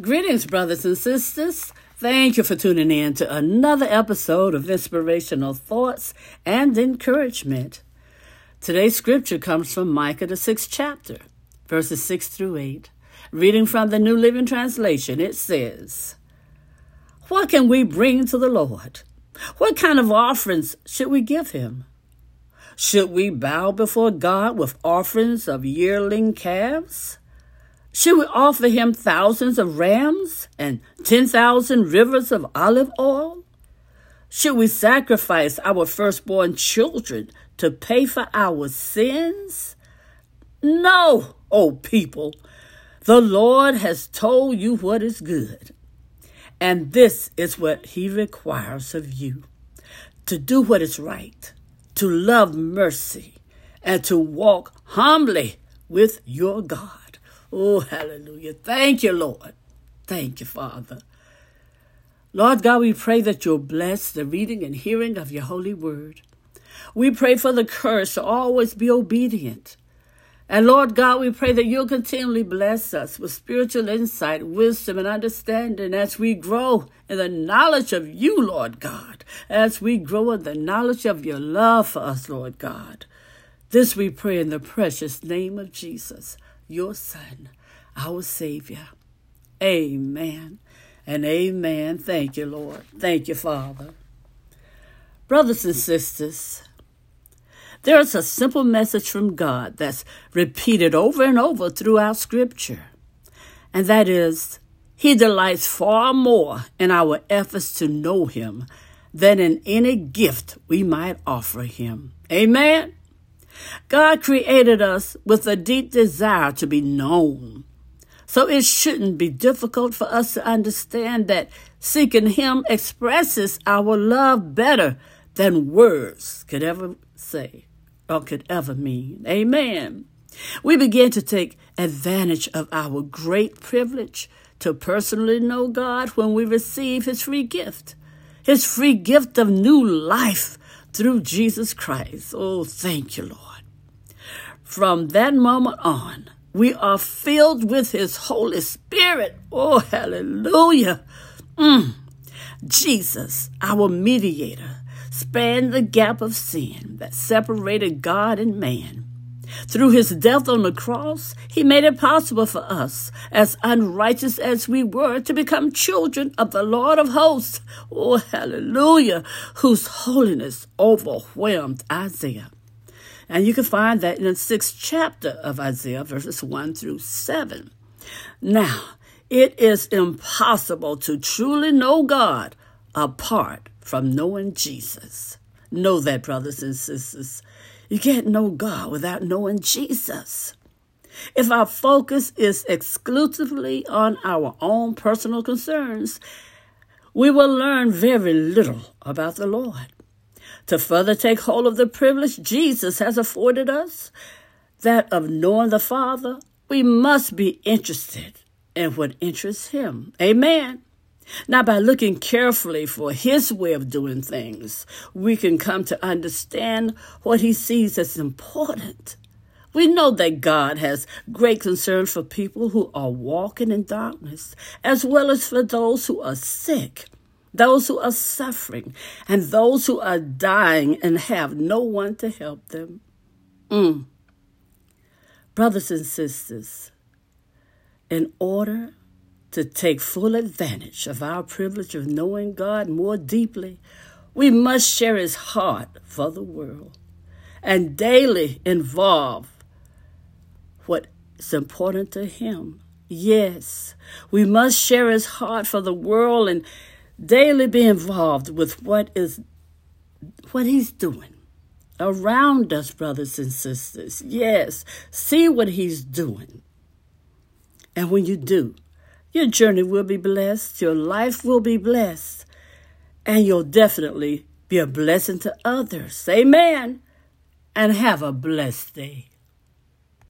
Greetings, brothers and sisters. Thank you for tuning in to another episode of Inspirational Thoughts and Encouragement. Today's scripture comes from Micah, the sixth chapter, verses 6 through 8. Reading from the New Living Translation, it says, What can we bring to the Lord? What kind of offerings should we give him? Should we bow before God with offerings of yearling calves? Should we offer him thousands of rams and 10,000 rivers of olive oil? Should we sacrifice our firstborn children to pay for our sins? No, O people. The Lord has told you what is good. And this is what he requires of you to do what is right, to love mercy, and to walk humbly with your God. Oh, hallelujah. Thank you, Lord. Thank you, Father. Lord God, we pray that you'll bless the reading and hearing of your holy word. We pray for the curse to always be obedient. And Lord God, we pray that you'll continually bless us with spiritual insight, wisdom, and understanding as we grow in the knowledge of you, Lord God, as we grow in the knowledge of your love for us, Lord God. This we pray in the precious name of Jesus your Son, our Savior. Amen and amen. Thank you, Lord. Thank you, Father. Brothers and sisters, there is a simple message from God that's repeated over and over throughout Scripture, and that is He delights far more in our efforts to know Him than in any gift we might offer Him. Amen. God created us with a deep desire to be known. So it shouldn't be difficult for us to understand that seeking Him expresses our love better than words could ever say or could ever mean. Amen. We begin to take advantage of our great privilege to personally know God when we receive His free gift, His free gift of new life through Jesus Christ. Oh, thank you, Lord. From that moment on, we are filled with His Holy Spirit. Oh, hallelujah. Mm. Jesus, our mediator, spanned the gap of sin that separated God and man. Through his death on the cross, he made it possible for us, as unrighteous as we were, to become children of the Lord of hosts. Oh, hallelujah, whose holiness overwhelmed Isaiah. And you can find that in the sixth chapter of Isaiah, verses 1 through 7. Now, it is impossible to truly know God apart from knowing Jesus. Know that, brothers and sisters. You can't know God without knowing Jesus. If our focus is exclusively on our own personal concerns, we will learn very little about the Lord to further take hold of the privilege Jesus has afforded us, that of knowing the Father, we must be interested in what interests Him. Amen. Now, by looking carefully for His way of doing things, we can come to understand what He sees as important. We know that God has great concern for people who are walking in darkness, as well as for those who are sick those who are suffering, and those who are dying and have no one to help them. Mm. Brothers and sisters, in order to take full advantage of our privilege of knowing God more deeply, we must share His heart for the world and daily involve what is important to Him. Yes, we must share His heart for the world and daily be involved with what is what he's doing around us brothers and sisters yes see what he's doing and when you do your journey will be blessed. Your life will be blessed. And you'll definitely be a blessing to others. Amen. And have a blessed day